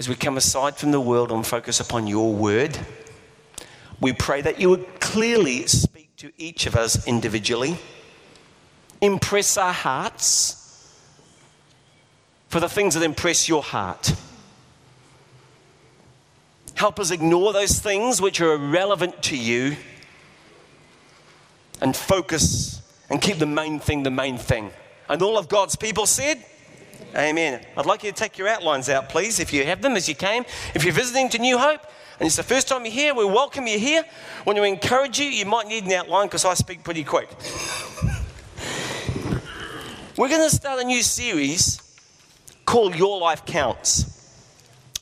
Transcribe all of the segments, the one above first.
as we come aside from the world and focus upon your word, we pray that you would clearly speak to each of us individually, impress our hearts for the things that impress your heart. Help us ignore those things which are irrelevant to you and focus and keep the main thing the main thing. And all of God's people said, Amen. I'd like you to take your outlines out, please, if you have them as you came. If you're visiting to New Hope and it's the first time you're here, we welcome you here. Want to encourage you, you might need an outline because I speak pretty quick. We're going to start a new series called Your Life Counts.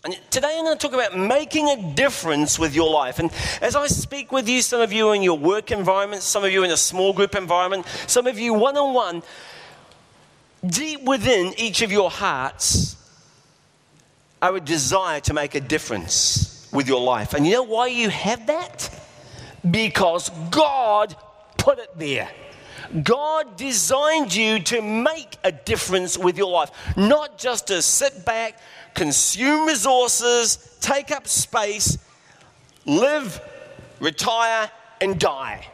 And today I'm going to talk about making a difference with your life. And as I speak with you, some of you in your work environment, some of you in a small group environment, some of you one on one, deep within each of your hearts are a desire to make a difference with your life. And you know why you have that? Because God put it there. God designed you to make a difference with your life, not just to sit back, consume resources, take up space, live, retire, and die.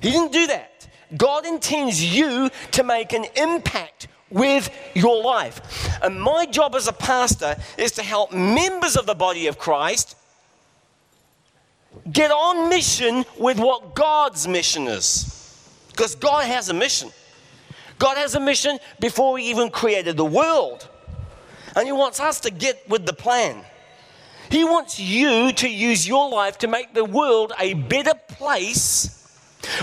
He didn't do that. God intends you to make an impact with your life. And my job as a pastor is to help members of the body of Christ get on mission with what God's mission is. Because God has a mission. God has a mission before He even created the world. And He wants us to get with the plan. He wants you to use your life to make the world a better place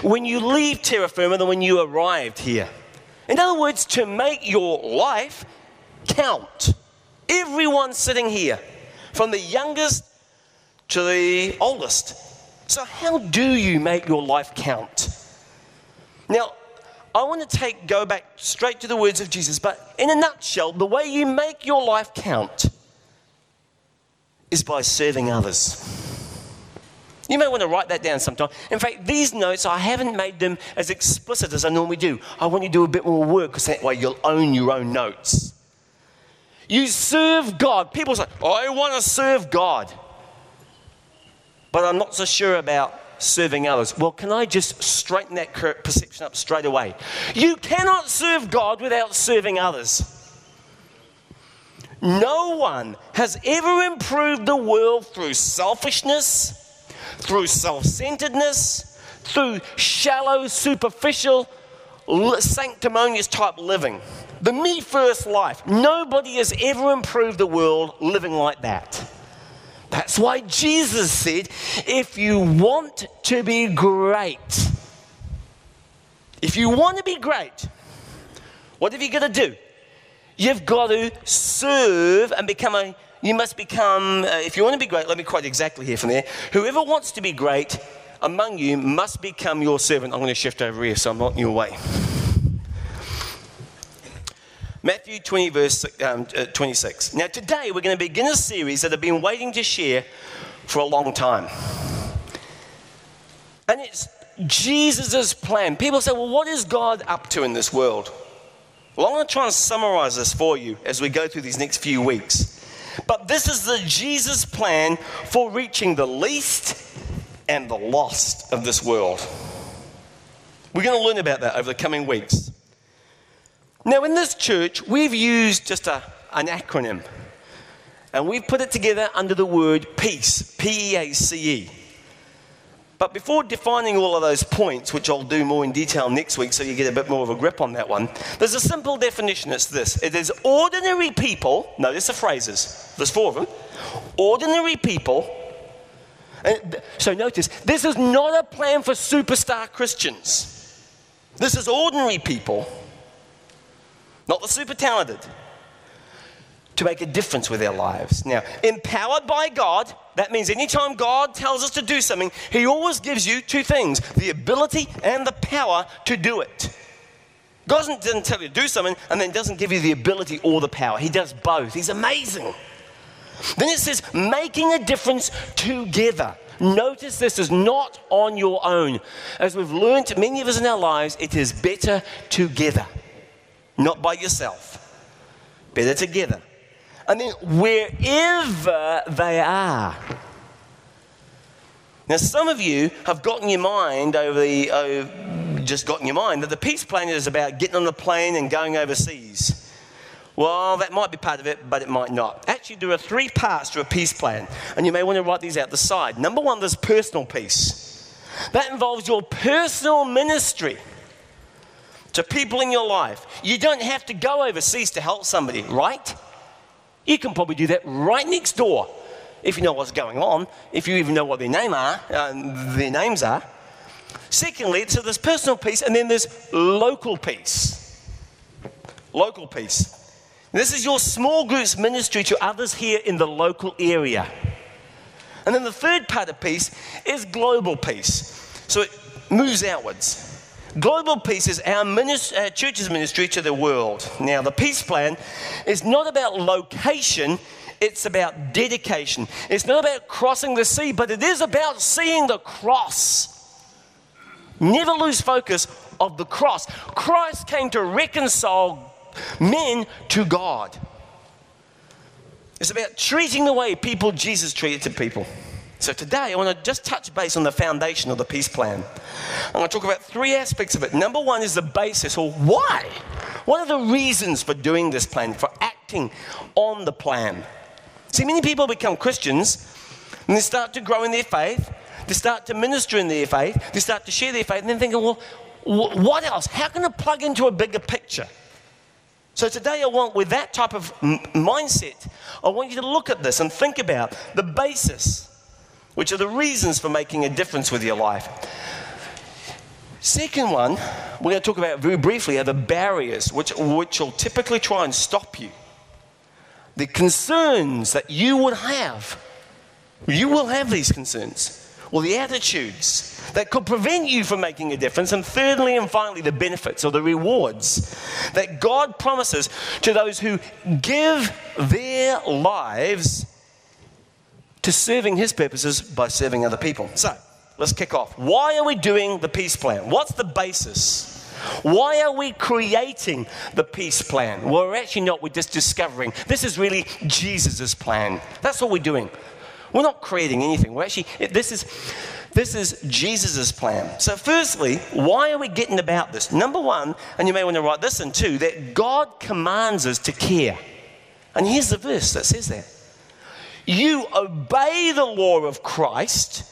when you leave terra firma than when you arrived here. In other words, to make your life count. Everyone sitting here, from the youngest to the oldest. So, how do you make your life count? Now, I want to take go back straight to the words of Jesus, but in a nutshell, the way you make your life count is by serving others. You may want to write that down sometime. In fact, these notes, I haven't made them as explicit as I normally do. I want you to do a bit more work because that way you'll own your own notes. You serve God. People say, I want to serve God, but I'm not so sure about serving others. Well, can I just straighten that perception up straight away? You cannot serve God without serving others. No one has ever improved the world through selfishness through self centeredness, through shallow, superficial, sanctimonious type living. The me first life. Nobody has ever improved the world living like that. That's why Jesus said, if you want to be great, if you want to be great, what have you got to do? You've got to serve and become a you must become, uh, if you want to be great, let me quote exactly here from there. Whoever wants to be great among you must become your servant. I'm going to shift over here so I'm not in your way. Matthew 20, verse um, uh, 26. Now, today we're going to begin a series that I've been waiting to share for a long time. And it's Jesus' plan. People say, well, what is God up to in this world? Well, I'm going to try and summarize this for you as we go through these next few weeks. But this is the Jesus plan for reaching the least and the lost of this world. We're going to learn about that over the coming weeks. Now, in this church, we've used just a, an acronym, and we've put it together under the word peace P E A C E. But before defining all of those points, which I'll do more in detail next week so you get a bit more of a grip on that one, there's a simple definition. It's this it is ordinary people, notice the phrases, there's four of them. Ordinary people. Eh, and so notice, this is not a plan for superstar Christians. This is ordinary people, not the super talented to make a difference with our lives. Now, empowered by God, that means anytime God tells us to do something, He always gives you two things the ability and the power to do it. God doesn't, doesn't tell you to do something and then doesn't give you the ability or the power. He does both. He's amazing. Then it says, making a difference together. Notice this is not on your own. As we've learned, many of us in our lives, it is better together, not by yourself. Better together. And then wherever they are. Now, some of you have gotten your mind over the, oh, just gotten your mind that the peace plan is about getting on a plane and going overseas. Well, that might be part of it, but it might not. Actually, there are three parts to a peace plan, and you may want to write these out the side. Number one, there's personal peace. That involves your personal ministry to people in your life. You don't have to go overseas to help somebody, right? You can probably do that right next door if you know what's going on, if you even know what their name are, uh, their names are. Secondly, so there's personal peace, and then there's local peace. Local peace. This is your small group's ministry to others here in the local area. And then the third part of peace is global peace. So it moves outwards. Global peace is our, our uh, church's ministry to the world. Now, the peace plan is not about location, it's about dedication. It's not about crossing the sea, but it is about seeing the cross. Never lose focus of the cross. Christ came to reconcile men to God. It's about treating the way people Jesus treated to people. So today I want to just touch base on the foundation of the peace plan. I'm going to talk about three aspects of it. Number one is the basis, or why. What are the reasons for doing this plan, for acting on the plan? See, many people become Christians and they start to grow in their faith, they start to minister in their faith, they start to share their faith, and then thinking, well, what else? How can I plug into a bigger picture? So today I want, with that type of mindset, I want you to look at this and think about the basis, which are the reasons for making a difference with your life. Second one, we're going to talk about very briefly are the barriers which, which will typically try and stop you the concerns that you would have. You will have these concerns, or the attitudes that could prevent you from making a difference. And thirdly and finally, the benefits or the rewards that God promises to those who give their lives to serving His purposes by serving other people. So, let's kick off. Why are we doing the peace plan? What's the basis? Why are we creating the peace plan? We're actually not, we're just discovering. This is really Jesus' plan. That's what we're doing. We're not creating anything. We're actually, this is, this is Jesus' plan. So, firstly, why are we getting about this? Number one, and you may want to write this in too, that God commands us to care. And here's the verse that says that. You obey the law of Christ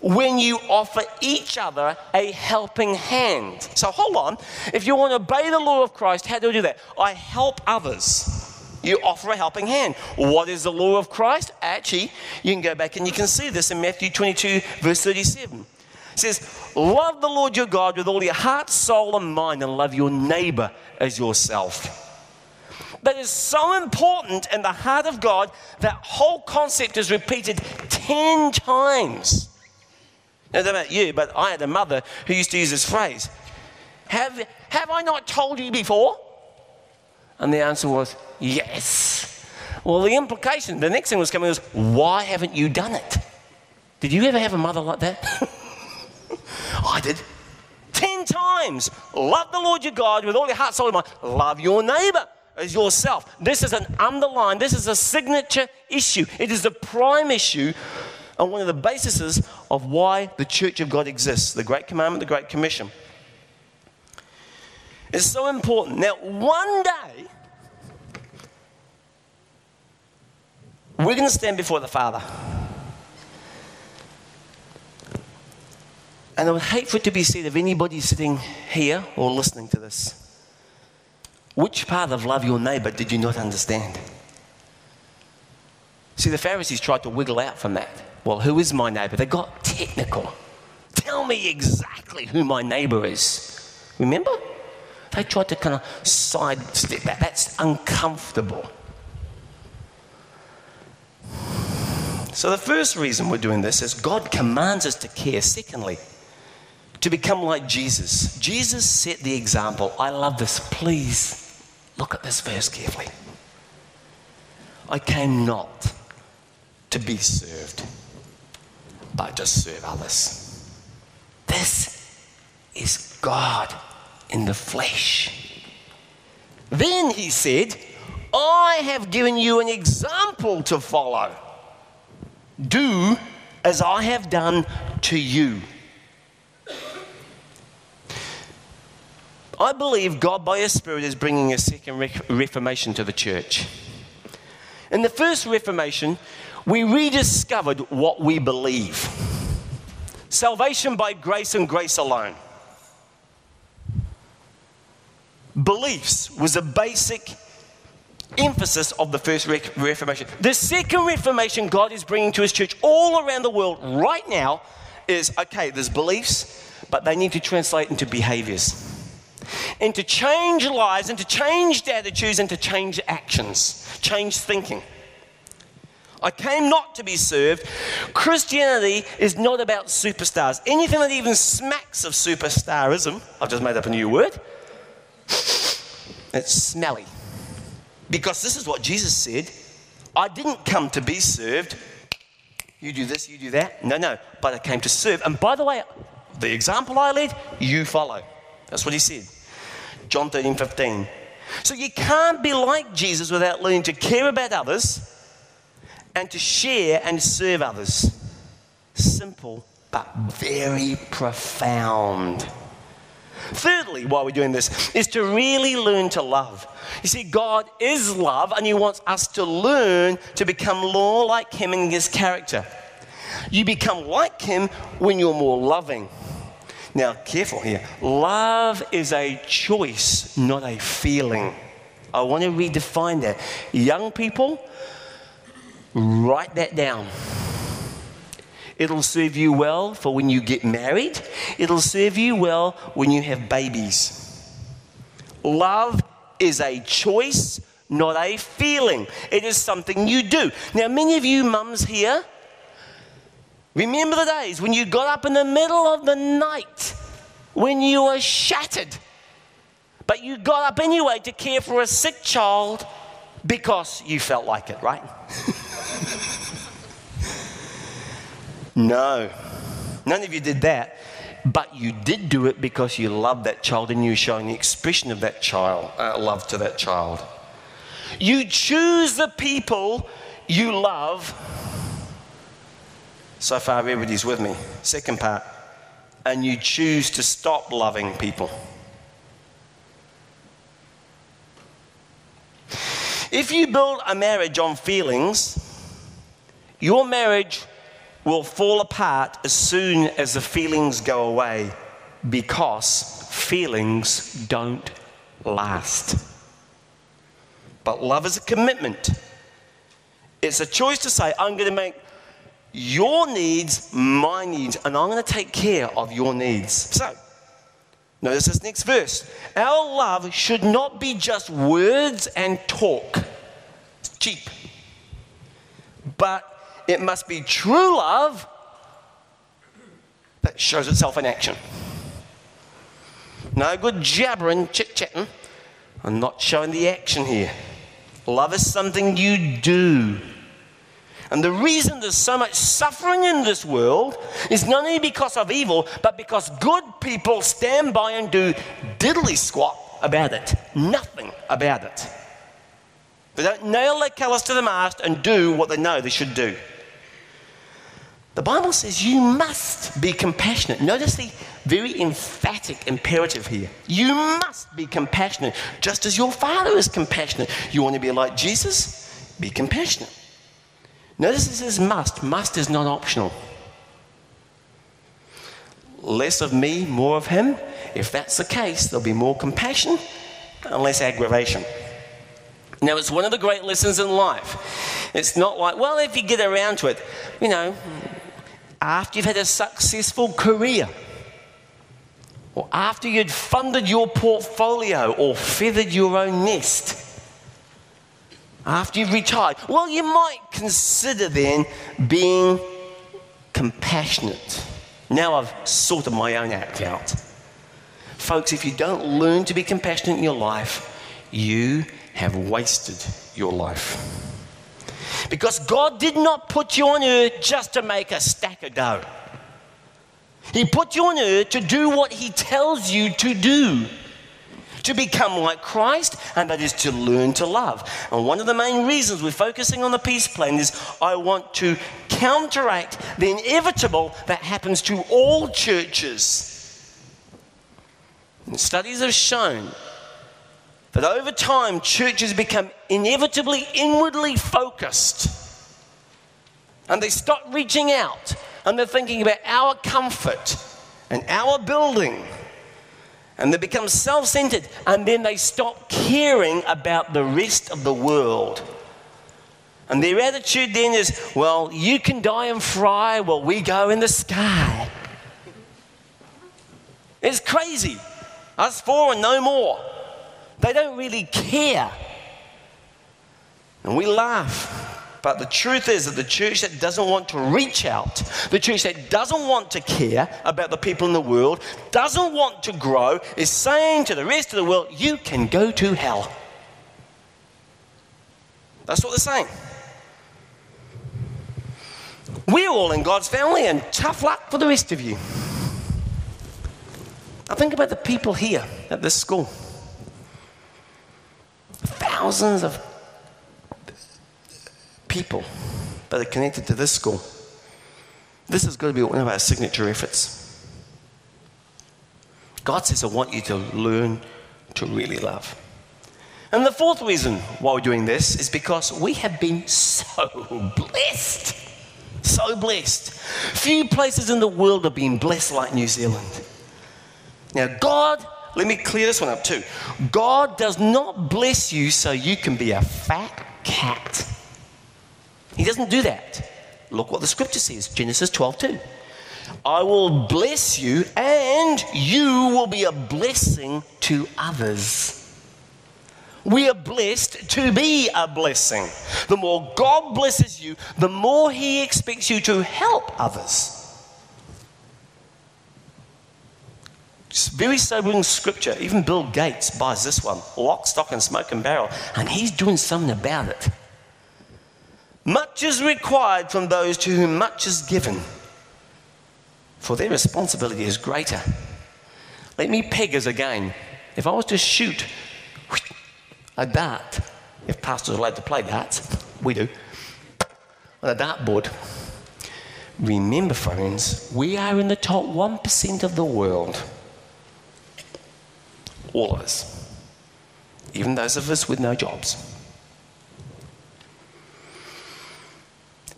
when you offer each other a helping hand. So hold on. If you want to obey the law of Christ, how do I do that? I help others. You offer a helping hand. What is the law of Christ? Actually, you can go back and you can see this in Matthew 22, verse 37. It says, Love the Lord your God with all your heart, soul, and mind, and love your neighbor as yourself. That is so important in the heart of God, that whole concept is repeated 10 times. Don't know about you, but I had a mother who used to use this phrase Have, have I not told you before? And the answer was, Yes. Well, the implication, the next thing was coming was, Why haven't you done it? Did you ever have a mother like that? I did. Ten times. Love the Lord your God with all your heart, soul, and mind. Love your neighbor yourself. This is an underline, this is a signature issue. It is the prime issue on one of the bases of why the church of God exists the Great Commandment, the Great Commission. It's so important. Now, one day, we're going to stand before the Father. And I would hate for it to be said of anybody sitting here or listening to this. Which part of love your neighbor did you not understand? See, the Pharisees tried to wiggle out from that. Well, who is my neighbor? They got technical. Tell me exactly who my neighbor is. Remember? They tried to kind of sidestep that. That's uncomfortable. So, the first reason we're doing this is God commands us to care. Secondly, to become like Jesus. Jesus set the example. I love this. Please look at this verse carefully. I came not to be served but to serve others. This is God in the flesh. Then he said, I have given you an example to follow. Do as I have done to you. I believe God, by His Spirit, is bringing a second re- reformation to the church. In the first reformation, we rediscovered what we believe salvation by grace and grace alone. Beliefs was a basic emphasis of the first re- Reformation. The second Reformation God is bringing to His church all around the world right now is okay, there's beliefs, but they need to translate into behaviors. And to change lives, and to change attitudes, and to change actions, change thinking. I came not to be served. Christianity is not about superstars. Anything that even smacks of superstarism, I've just made up a new word, it's smelly. Because this is what Jesus said I didn't come to be served. You do this, you do that. No, no. But I came to serve. And by the way, the example I led, you follow. That's what he said. John 13, 15. So you can't be like Jesus without learning to care about others and to share and serve others. Simple, but very profound. Thirdly, while we're doing this, is to really learn to love. You see, God is love, and He wants us to learn to become more like Him in His character. You become like Him when you're more loving. Now, careful here. Love is a choice, not a feeling. I want to redefine that. Young people, write that down. It'll serve you well for when you get married. It'll serve you well when you have babies. Love is a choice, not a feeling. It is something you do. Now, many of you mums here, remember the days when you got up in the middle of the night when you were shattered, but you got up anyway to care for a sick child because you felt like it, right? No, none of you did that. But you did do it because you loved that child and you were showing the expression of that child, uh, love to that child. You choose the people you love. So far, everybody's with me. Second part. And you choose to stop loving people. If you build a marriage on feelings, your marriage will fall apart as soon as the feelings go away because feelings don't last. But love is a commitment. It's a choice to say, I'm going to make your needs my needs, and I'm going to take care of your needs. So, notice this next verse. Our love should not be just words and talk, it's cheap, but it must be true love that shows itself in action. No good jabbering, chit chatting. I'm not showing the action here. Love is something you do. And the reason there's so much suffering in this world is not only because of evil, but because good people stand by and do diddly squat about it. Nothing about it. They don't nail their colours to the mast and do what they know they should do. The Bible says you must be compassionate. Notice the very emphatic imperative here. You must be compassionate, just as your Father is compassionate. You want to be like Jesus? Be compassionate. Notice this is must. Must is not optional. Less of me, more of him. If that's the case, there'll be more compassion and less aggravation. Now, it's one of the great lessons in life. It's not like, well, if you get around to it, you know, after you've had a successful career, or after you'd funded your portfolio or feathered your own nest, after you've retired, well, you might consider then being compassionate. Now I've sorted my own act out. Folks, if you don't learn to be compassionate in your life, you have wasted your life. Because God did not put you on earth just to make a stack of dough. He put you on earth to do what He tells you to do. To become like Christ, and that is to learn to love. And one of the main reasons we're focusing on the peace plan is I want to counteract the inevitable that happens to all churches. And studies have shown that over time, churches become inevitably inwardly focused. And they stop reaching out and they're thinking about our comfort and our building and they become self centered, and then they stop caring about the rest of the world. And their attitude then is, well, you can die and fry while we go in the sky. It's crazy. Us four and no more. They don't really care. And we laugh. But the truth is that the church that doesn't want to reach out, the church that doesn't want to care about the people in the world, doesn't want to grow, is saying to the rest of the world, you can go to hell. That's what they're saying. We're all in God's family, and tough luck for the rest of you. Now, think about the people here at this school. Thousands of people that are connected to this school. This is going to be one of our signature efforts. God says, I want you to learn to really love. And the fourth reason why we're doing this is because we have been so blessed. So blessed. Few places in the world have been blessed like New Zealand. Now, God, let me clear this one up too. God does not bless you so you can be a fat cat. He doesn't do that. Look what the scripture says Genesis 12 2. I will bless you, and you will be a blessing to others. We are blessed to be a blessing. The more God blesses you, the more He expects you to help others. It's very sobering scripture. Even Bill Gates buys this one lock, stock, and smoke and barrel, and he's doing something about it. Much is required from those to whom much is given, for their responsibility is greater. Let me peg us again. If I was to shoot a dart, if pastors are allowed to play darts, we do, on a dartboard, remember, friends, we are in the top 1% of the world. All of us. Even those of us with no jobs.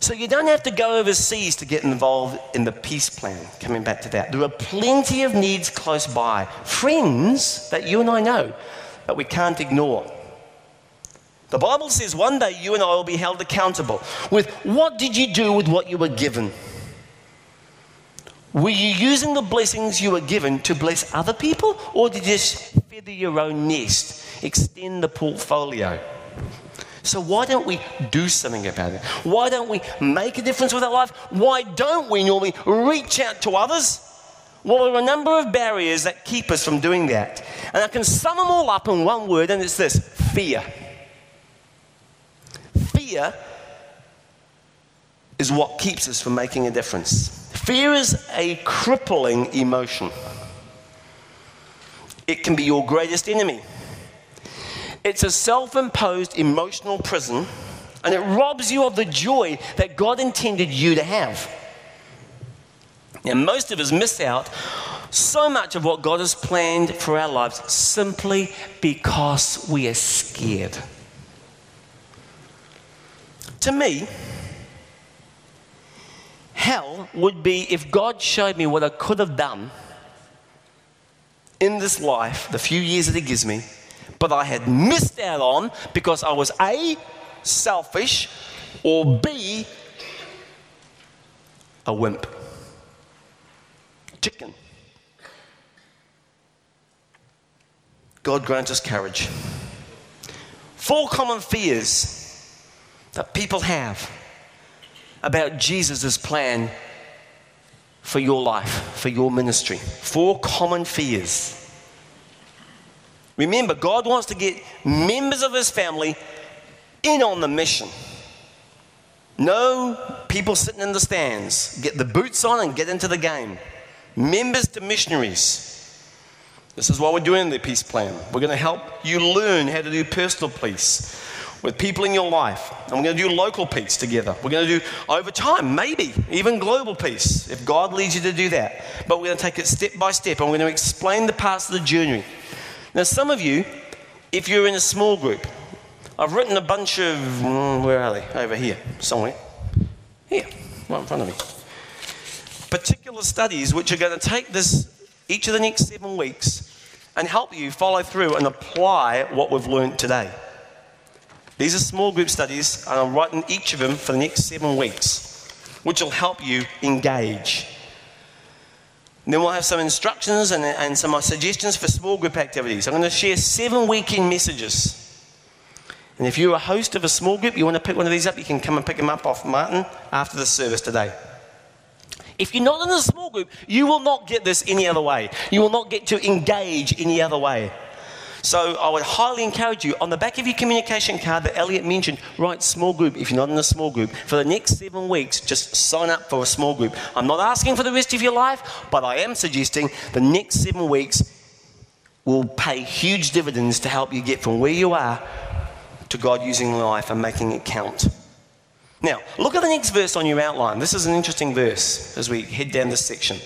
So you don't have to go overseas to get involved in the peace plan. Coming back to that, there are plenty of needs close by, friends that you and I know, that we can't ignore. The Bible says one day you and I will be held accountable with what did you do with what you were given? Were you using the blessings you were given to bless other people, or did you just feather your own nest, extend the portfolio? So why don't we do something about it? Why don't we make a difference with our life? Why don't we normally reach out to others? Well, there are a number of barriers that keep us from doing that. And I can sum them all up in one word, and it's this fear. Fear is what keeps us from making a difference. Fear is a crippling emotion, it can be your greatest enemy. It's a self imposed emotional prison, and it robs you of the joy that God intended you to have. Now, most of us miss out so much of what God has planned for our lives simply because we are scared. To me, hell would be if God showed me what I could have done in this life, the few years that He gives me, but I had missed out on because I was A, selfish, or B, a wimp. Chicken. God grant us courage. Four common fears that people have about Jesus' plan for your life, for your ministry. Four common fears. Remember, God wants to get members of his family in on the mission. No people sitting in the stands. Get the boots on and get into the game. Members to missionaries. This is what we're doing in the peace plan. We're going to help you learn how to do personal peace with people in your life. And we're going to do local peace together. We're going to do over time, maybe even global peace, if God leads you to do that. But we're going to take it step by step and we're going to explain the parts of the journey. Now, some of you, if you're in a small group, I've written a bunch of, mm, where are they? Over here, somewhere. Here, right in front of me. Particular studies which are going to take this each of the next seven weeks and help you follow through and apply what we've learned today. These are small group studies, and I'm writing each of them for the next seven weeks, which will help you engage. Then we'll have some instructions and, and some uh, suggestions for small group activities. I'm going to share seven weekend messages. And if you're a host of a small group, you want to pick one of these up, you can come and pick them up off Martin after the service today. If you're not in a small group, you will not get this any other way. You will not get to engage any other way. So I would highly encourage you on the back of your communication card that Elliot mentioned, write small group if you're not in a small group. For the next seven weeks, just sign up for a small group. I'm not asking for the rest of your life, but I am suggesting the next seven weeks will pay huge dividends to help you get from where you are to God using life and making it count. Now, look at the next verse on your outline. This is an interesting verse as we head down this section.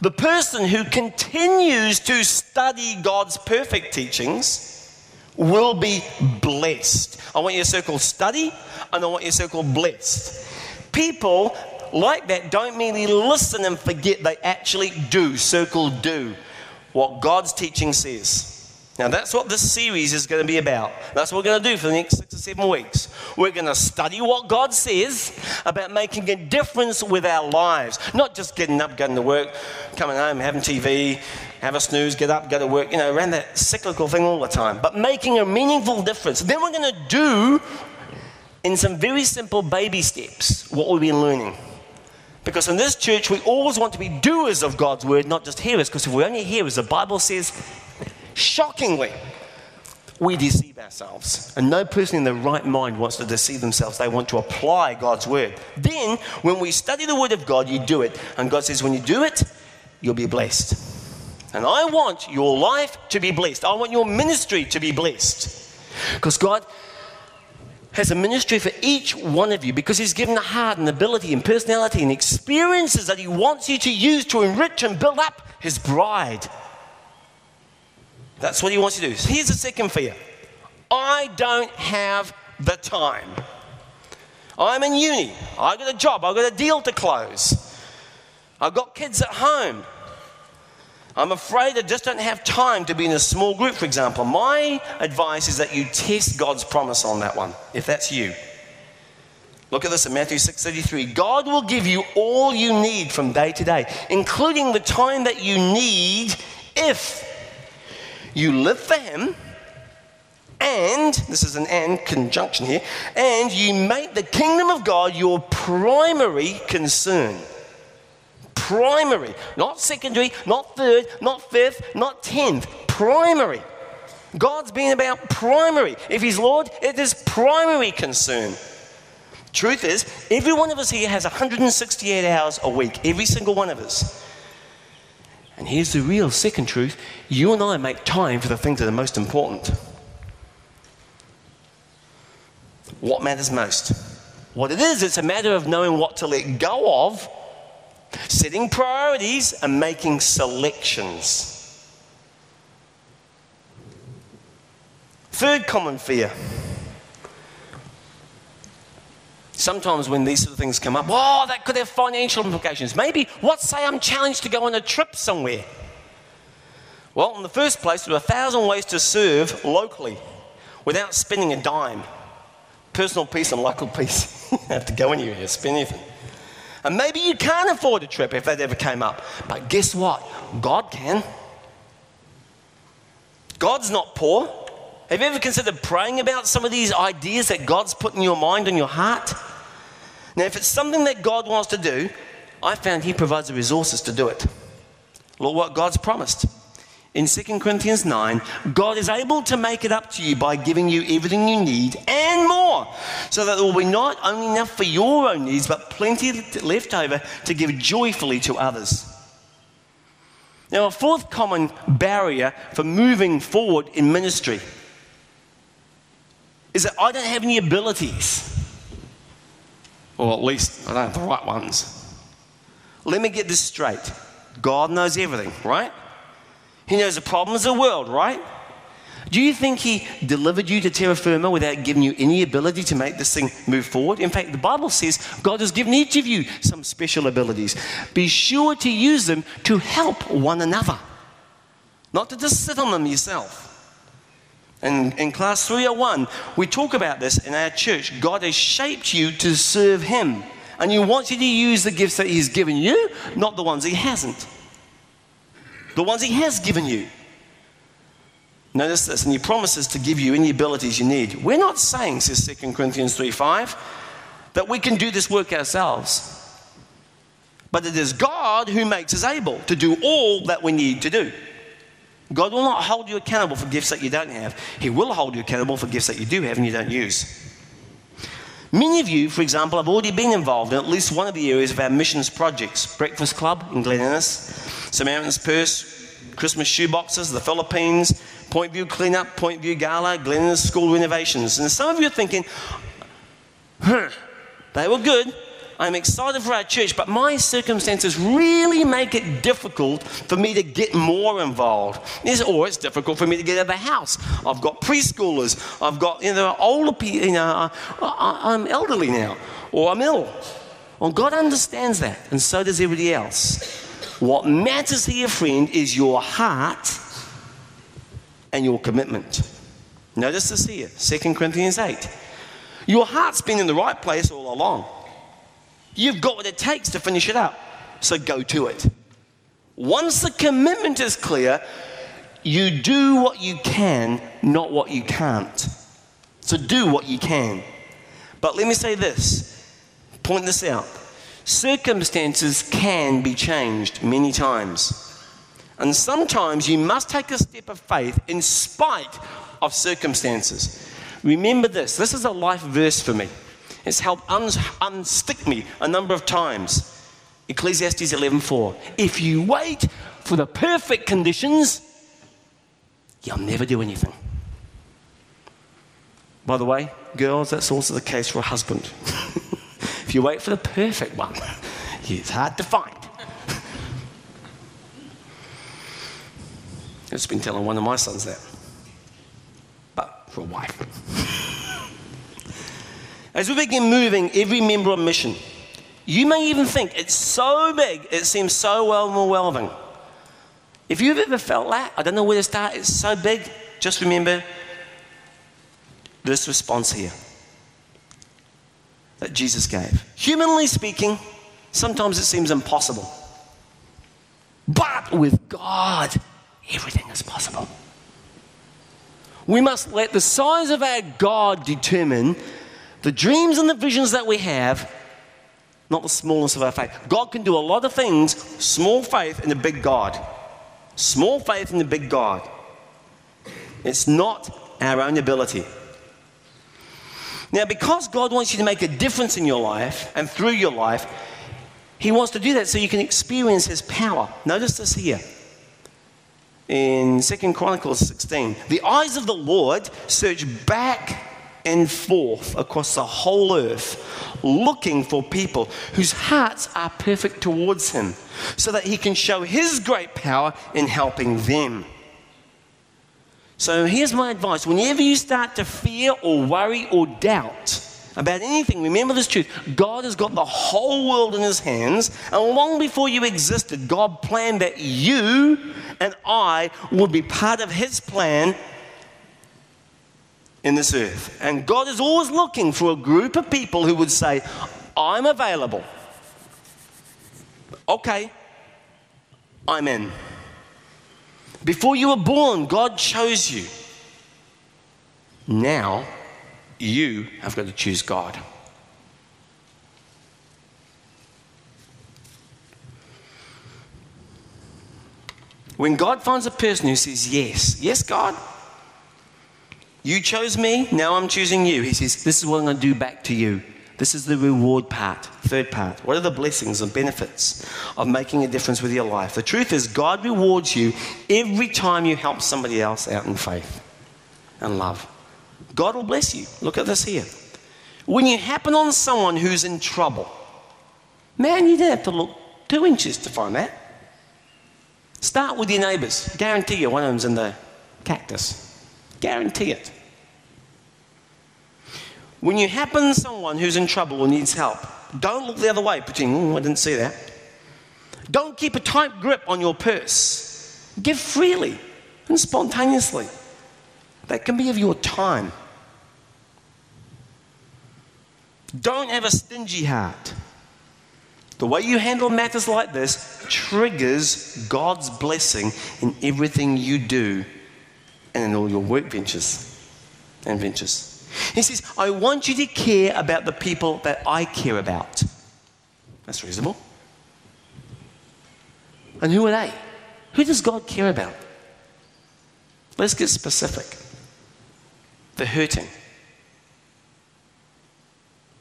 The person who continues to study God's perfect teachings will be blessed. I want you to circle study and I want you to circle blessed. People like that don't merely listen and forget, they actually do. Circle do what God's teaching says. Now, that's what this series is going to be about. That's what we're going to do for the next six or seven weeks. We're going to study what God says about making a difference with our lives. Not just getting up, going to work, coming home, having TV, have a snooze, get up, go to work, you know, around that cyclical thing all the time, but making a meaningful difference. Then we're going to do, in some very simple baby steps, what we've been learning. Because in this church, we always want to be doers of God's word, not just hearers. Because if we're only hearers, the Bible says Shockingly, we deceive ourselves. And no person in their right mind wants to deceive themselves. They want to apply God's word. Then, when we study the word of God, you do it. And God says, when you do it, you'll be blessed. And I want your life to be blessed. I want your ministry to be blessed. Because God has a ministry for each one of you because He's given a heart and ability and personality and experiences that He wants you to use to enrich and build up His bride. That's what he wants you to do. Here's the second fear I don't have the time. I'm in uni. I've got a job. I've got a deal to close. I've got kids at home. I'm afraid I just don't have time to be in a small group, for example. My advice is that you test God's promise on that one, if that's you. Look at this in Matthew 6:33. God will give you all you need from day to day, including the time that you need if you live for Him, and this is an and conjunction here, and you make the kingdom of God your primary concern. Primary, not secondary, not third, not fifth, not tenth. Primary. God's been about primary. If He's Lord, it is primary concern. Truth is, every one of us here has 168 hours a week, every single one of us. And here's the real second truth you and I make time for the things that are most important. What matters most? What it is, it's a matter of knowing what to let go of, setting priorities, and making selections. Third common fear Sometimes when these sort of things come up, oh, that could have financial implications. Maybe, what say I'm challenged to go on a trip somewhere? Well, in the first place, there are a thousand ways to serve locally without spending a dime. Personal peace and local peace. you have to go anywhere to spend anything. And maybe you can't afford a trip if that ever came up. But guess what? God can. God's not poor. Have you ever considered praying about some of these ideas that God's put in your mind and your heart? Now, if it's something that God wants to do, I found He provides the resources to do it. Look what God's promised. In 2 Corinthians 9, God is able to make it up to you by giving you everything you need and more, so that there will be not only enough for your own needs, but plenty left over to give joyfully to others. Now, a fourth common barrier for moving forward in ministry is that I don't have any abilities. Or at least I don't have the right ones. Let me get this straight God knows everything, right? He knows the problems of the world, right? Do you think He delivered you to terra firma without giving you any ability to make this thing move forward? In fact, the Bible says God has given each of you some special abilities. Be sure to use them to help one another, not to just sit on them yourself. And in class 301, we talk about this in our church. God has shaped you to serve Him, and He wants you to use the gifts that He's given you, not the ones He hasn't. The ones He has given you. Notice this, and he promises to give you any abilities you need. We're not saying, says 2 Corinthians 3 5, that we can do this work ourselves. But it is God who makes us able to do all that we need to do. God will not hold you accountable for gifts that you don't have. He will hold you accountable for gifts that you do have and you don't use. Many of you, for example, have already been involved in at least one of the areas of our missions projects Breakfast Club in Glen Innes, Samaritan's Purse, Christmas shoeboxes, the Philippines, Point View cleanup, Point View gala, Glen Innes school renovations. And some of you are thinking, huh, they were good. I'm excited for our church, but my circumstances really make it difficult for me to get more involved. It's, or it's difficult for me to get out of the house. I've got preschoolers. I've got, you know, older people, you know, I, am elderly now, or I'm ill. Well, God understands that, and so does everybody else. What matters here, friend, is your heart and your commitment. Notice this here 2 Corinthians 8. Your heart's been in the right place all along. You've got what it takes to finish it up, so go to it. Once the commitment is clear, you do what you can, not what you can't. So do what you can. But let me say this point this out. Circumstances can be changed many times. And sometimes you must take a step of faith in spite of circumstances. Remember this this is a life verse for me. It's helped un- unstick me a number of times. Ecclesiastes 11:4. If you wait for the perfect conditions, you'll never do anything. By the way, girls, that's also the case for a husband. if you wait for the perfect one, it's hard to find. It's been telling one of my sons that. But for a wife. As we begin moving, every member on mission, you may even think it's so big, it seems so overwhelming. If you've ever felt that, I don't know where to start, it's so big, just remember this response here that Jesus gave. Humanly speaking, sometimes it seems impossible. But with God, everything is possible. We must let the size of our God determine the dreams and the visions that we have, not the smallness of our faith. God can do a lot of things, small faith in a big God. Small faith in a big God. It's not our own ability. Now, because God wants you to make a difference in your life and through your life, He wants to do that so you can experience His power. Notice this here in Second Chronicles 16. The eyes of the Lord search back and forth across the whole earth, looking for people whose hearts are perfect towards Him, so that He can show His great power in helping them. So here's my advice whenever you start to fear or worry or doubt, about anything, remember this truth God has got the whole world in His hands, and long before you existed, God planned that you and I would be part of His plan in this earth. And God is always looking for a group of people who would say, I'm available. Okay, I'm in. Before you were born, God chose you. Now, you have got to choose God. When God finds a person who says, Yes, yes, God, you chose me, now I'm choosing you. He says, This is what I'm going to do back to you. This is the reward part, third part. What are the blessings and benefits of making a difference with your life? The truth is, God rewards you every time you help somebody else out in faith and love. God will bless you. Look at this here. When you happen on someone who's in trouble, man, you don't have to look two inches to find that. Start with your neighbours. Guarantee you one of them's in the cactus. Guarantee it. When you happen to someone who's in trouble or needs help, don't look the other way, pretending, oh, I didn't see that. Don't keep a tight grip on your purse. Give freely and spontaneously. That can be of your time. Don't have a stingy heart. The way you handle matters like this triggers God's blessing in everything you do and in all your work ventures and ventures. He says, I want you to care about the people that I care about. That's reasonable. And who are they? Who does God care about? Let's get specific. The hurting.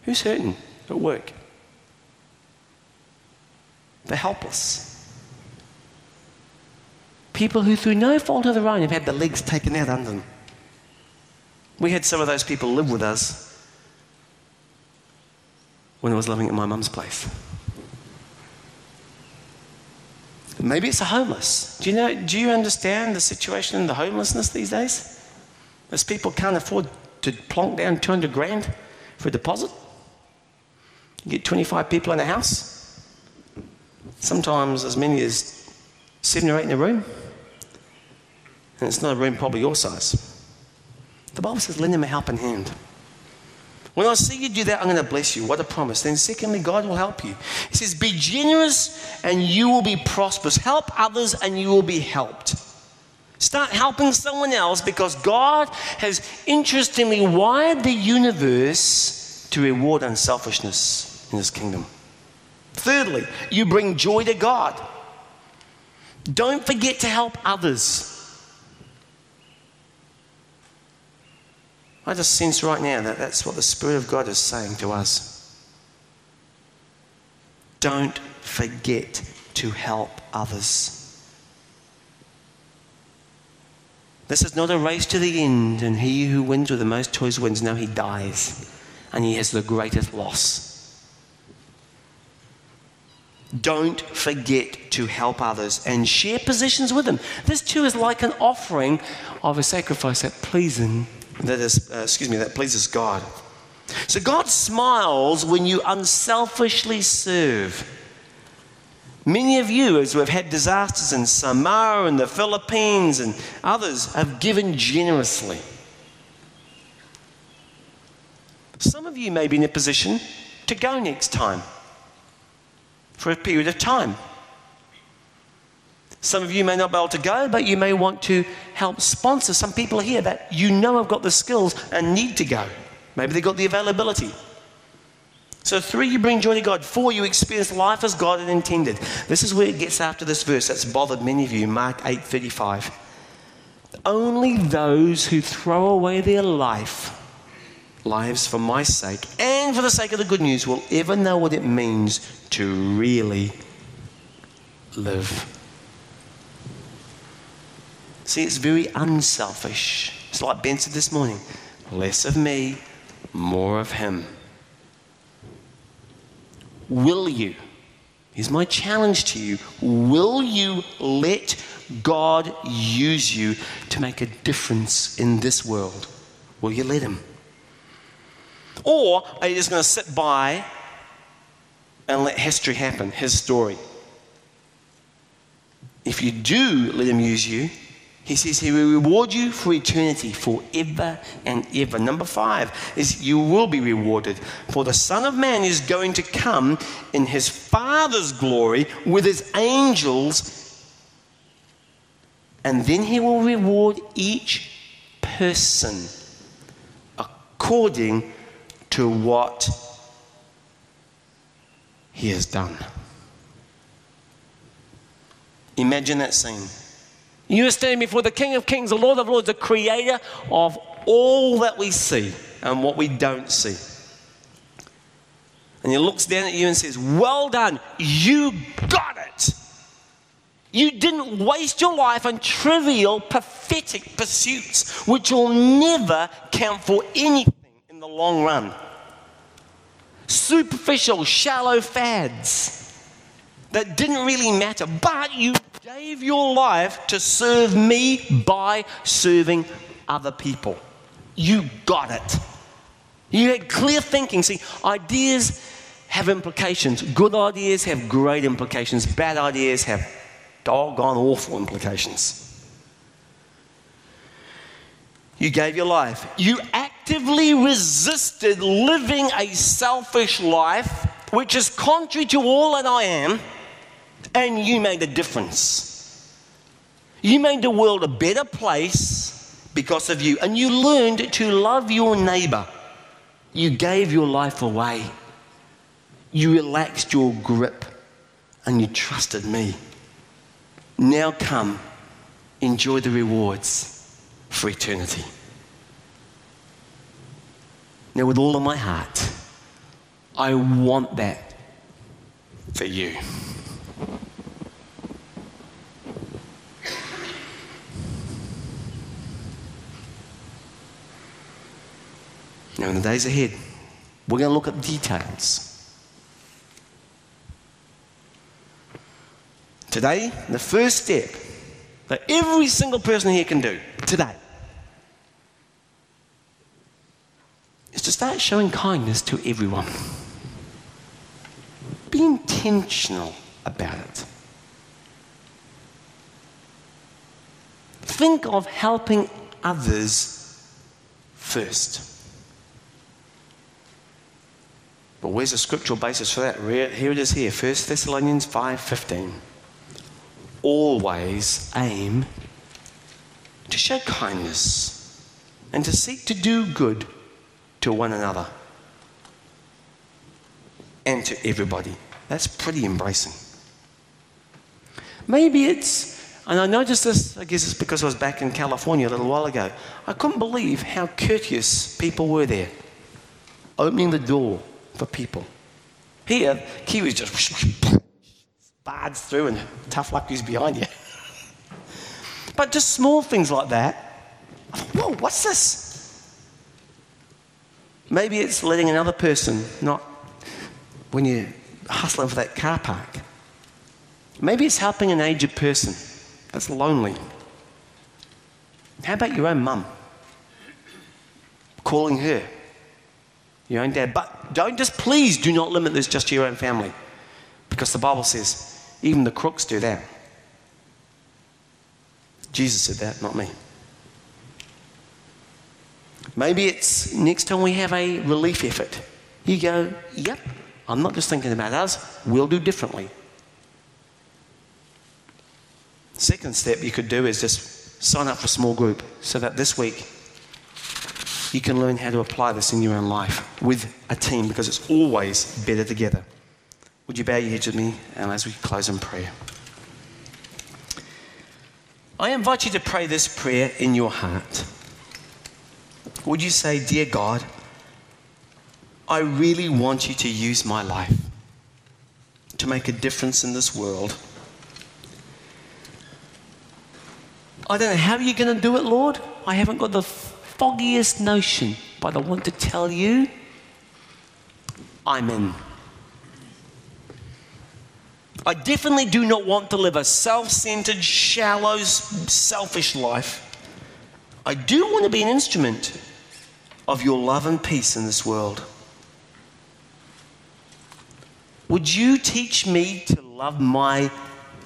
Who's hurting at work? The helpless. People who, through no fault of their own, have had the legs taken out under them. We had some of those people live with us when I was living at my mum's place. Maybe it's a homeless. Do you know, do you understand the situation in the homelessness these days? Those people can't afford to plonk down 200 grand for a deposit. You get 25 people in a house, sometimes as many as seven or eight in a room. And it's not a room probably your size. The Bible says, lend him a helping hand. When I see you do that, I'm going to bless you. What a promise. Then, secondly, God will help you. He says, Be generous and you will be prosperous. Help others and you will be helped. Start helping someone else because God has interestingly wired the universe to reward unselfishness in His kingdom. Thirdly, you bring joy to God. Don't forget to help others. I just sense right now that that's what the Spirit of God is saying to us. Don't forget to help others. This is not a race to the end, and he who wins with the most toys wins. Now he dies, and he has the greatest loss. Don't forget to help others and share positions with them. This too is like an offering of a sacrifice that pleasing that is, uh, excuse me, that pleases God. So God smiles when you unselfishly serve. Many of you, as we've had disasters in Samoa and the Philippines and others, have given generously. Some of you may be in a position to go next time for a period of time. Some of you may not be able to go, but you may want to help sponsor some people here that you know have got the skills and need to go. Maybe they've got the availability. So, three, you bring joy to God. Four, you experience life as God had intended. This is where it gets after this verse that's bothered many of you, Mark 8 35. Only those who throw away their life, lives for my sake, and for the sake of the good news, will ever know what it means to really live. See, it's very unselfish. It's like Ben said this morning less of me, more of Him. Will you? Here's my challenge to you. Will you let God use you to make a difference in this world? Will you let Him? Or are you just going to sit by and let history happen, His story? If you do let Him use you, he says he will reward you for eternity, forever and ever. Number five is you will be rewarded. For the Son of Man is going to come in his Father's glory with his angels, and then he will reward each person according to what he has done. Imagine that scene. You are standing before the King of Kings, the Lord of Lords, the creator of all that we see and what we don't see. And he looks down at you and says, Well done, you got it. You didn't waste your life on trivial, pathetic pursuits, which will never count for anything in the long run. Superficial, shallow fads that didn't really matter, but you gave your life to serve me by serving other people. You got it. You had clear thinking. See, ideas have implications. Good ideas have great implications. Bad ideas have doggone awful implications. You gave your life. You actively resisted living a selfish life, which is contrary to all that I am, and you made a difference. You made the world a better place because of you, and you learned to love your neighbor. You gave your life away. You relaxed your grip, and you trusted me. Now come, enjoy the rewards for eternity. Now, with all of my heart, I want that for you. Now, in the days ahead, we're going to look at details. Today, the first step that every single person here can do today is to start showing kindness to everyone. Be intentional about it. Think of helping others first. But where's the scriptural basis for that? Here it is here, 1 Thessalonians 5:15. Always aim to show kindness and to seek to do good to one another and to everybody. That's pretty embracing. Maybe it's, and I noticed this, I guess it's because I was back in California a little while ago. I couldn't believe how courteous people were there, opening the door for people. Here, Kiwis just barge through and tough luck who's behind you. but just small things like that. Whoa, what's this? Maybe it's letting another person, not when you're hustling for that car park. Maybe it's helping an aged person that's lonely. How about your own mum? Calling her, your own dad. But don't just, please do not limit this just to your own family. Because the Bible says even the crooks do that. Jesus said that, not me. Maybe it's next time we have a relief effort. You go, yep, I'm not just thinking about us, we'll do differently. Second step you could do is just sign up for a small group so that this week you can learn how to apply this in your own life with a team because it's always better together. Would you bow your heads with me and as we close in prayer? I invite you to pray this prayer in your heart. Would you say, Dear God, I really want you to use my life to make a difference in this world? I don't know how you're going to do it, Lord. I haven't got the foggiest notion, but I want to tell you I'm in. I definitely do not want to live a self centered, shallow, selfish life. I do want to be an instrument of your love and peace in this world. Would you teach me to love my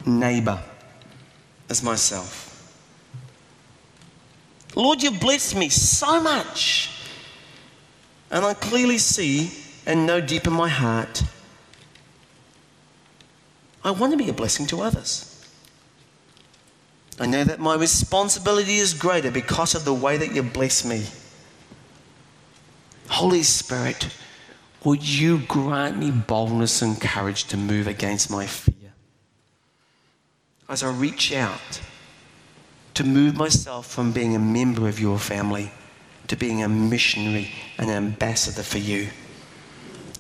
neighbor as myself? Lord, you blessed me so much. And I clearly see and know deep in my heart I want to be a blessing to others. I know that my responsibility is greater because of the way that you bless me. Holy Spirit, would you grant me boldness and courage to move against my fear? As I reach out to move myself from being a member of your family to being a missionary, and an ambassador for you.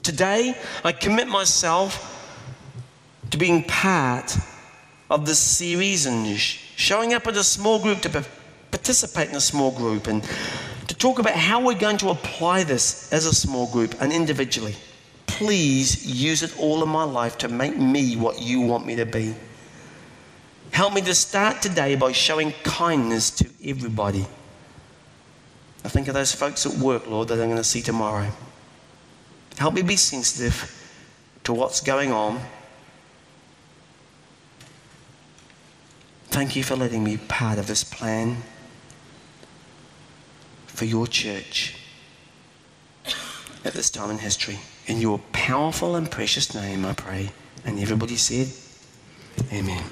Today, I commit myself to being part of this series and sh- showing up at a small group to participate in a small group and to talk about how we're going to apply this as a small group and individually. Please use it all in my life to make me what you want me to be. Help me to start today by showing kindness to everybody. I think of those folks at work, Lord, that I'm going to see tomorrow. Help me be sensitive to what's going on. Thank you for letting me be part of this plan for your church at this time in history. In your powerful and precious name, I pray. And everybody said, Amen.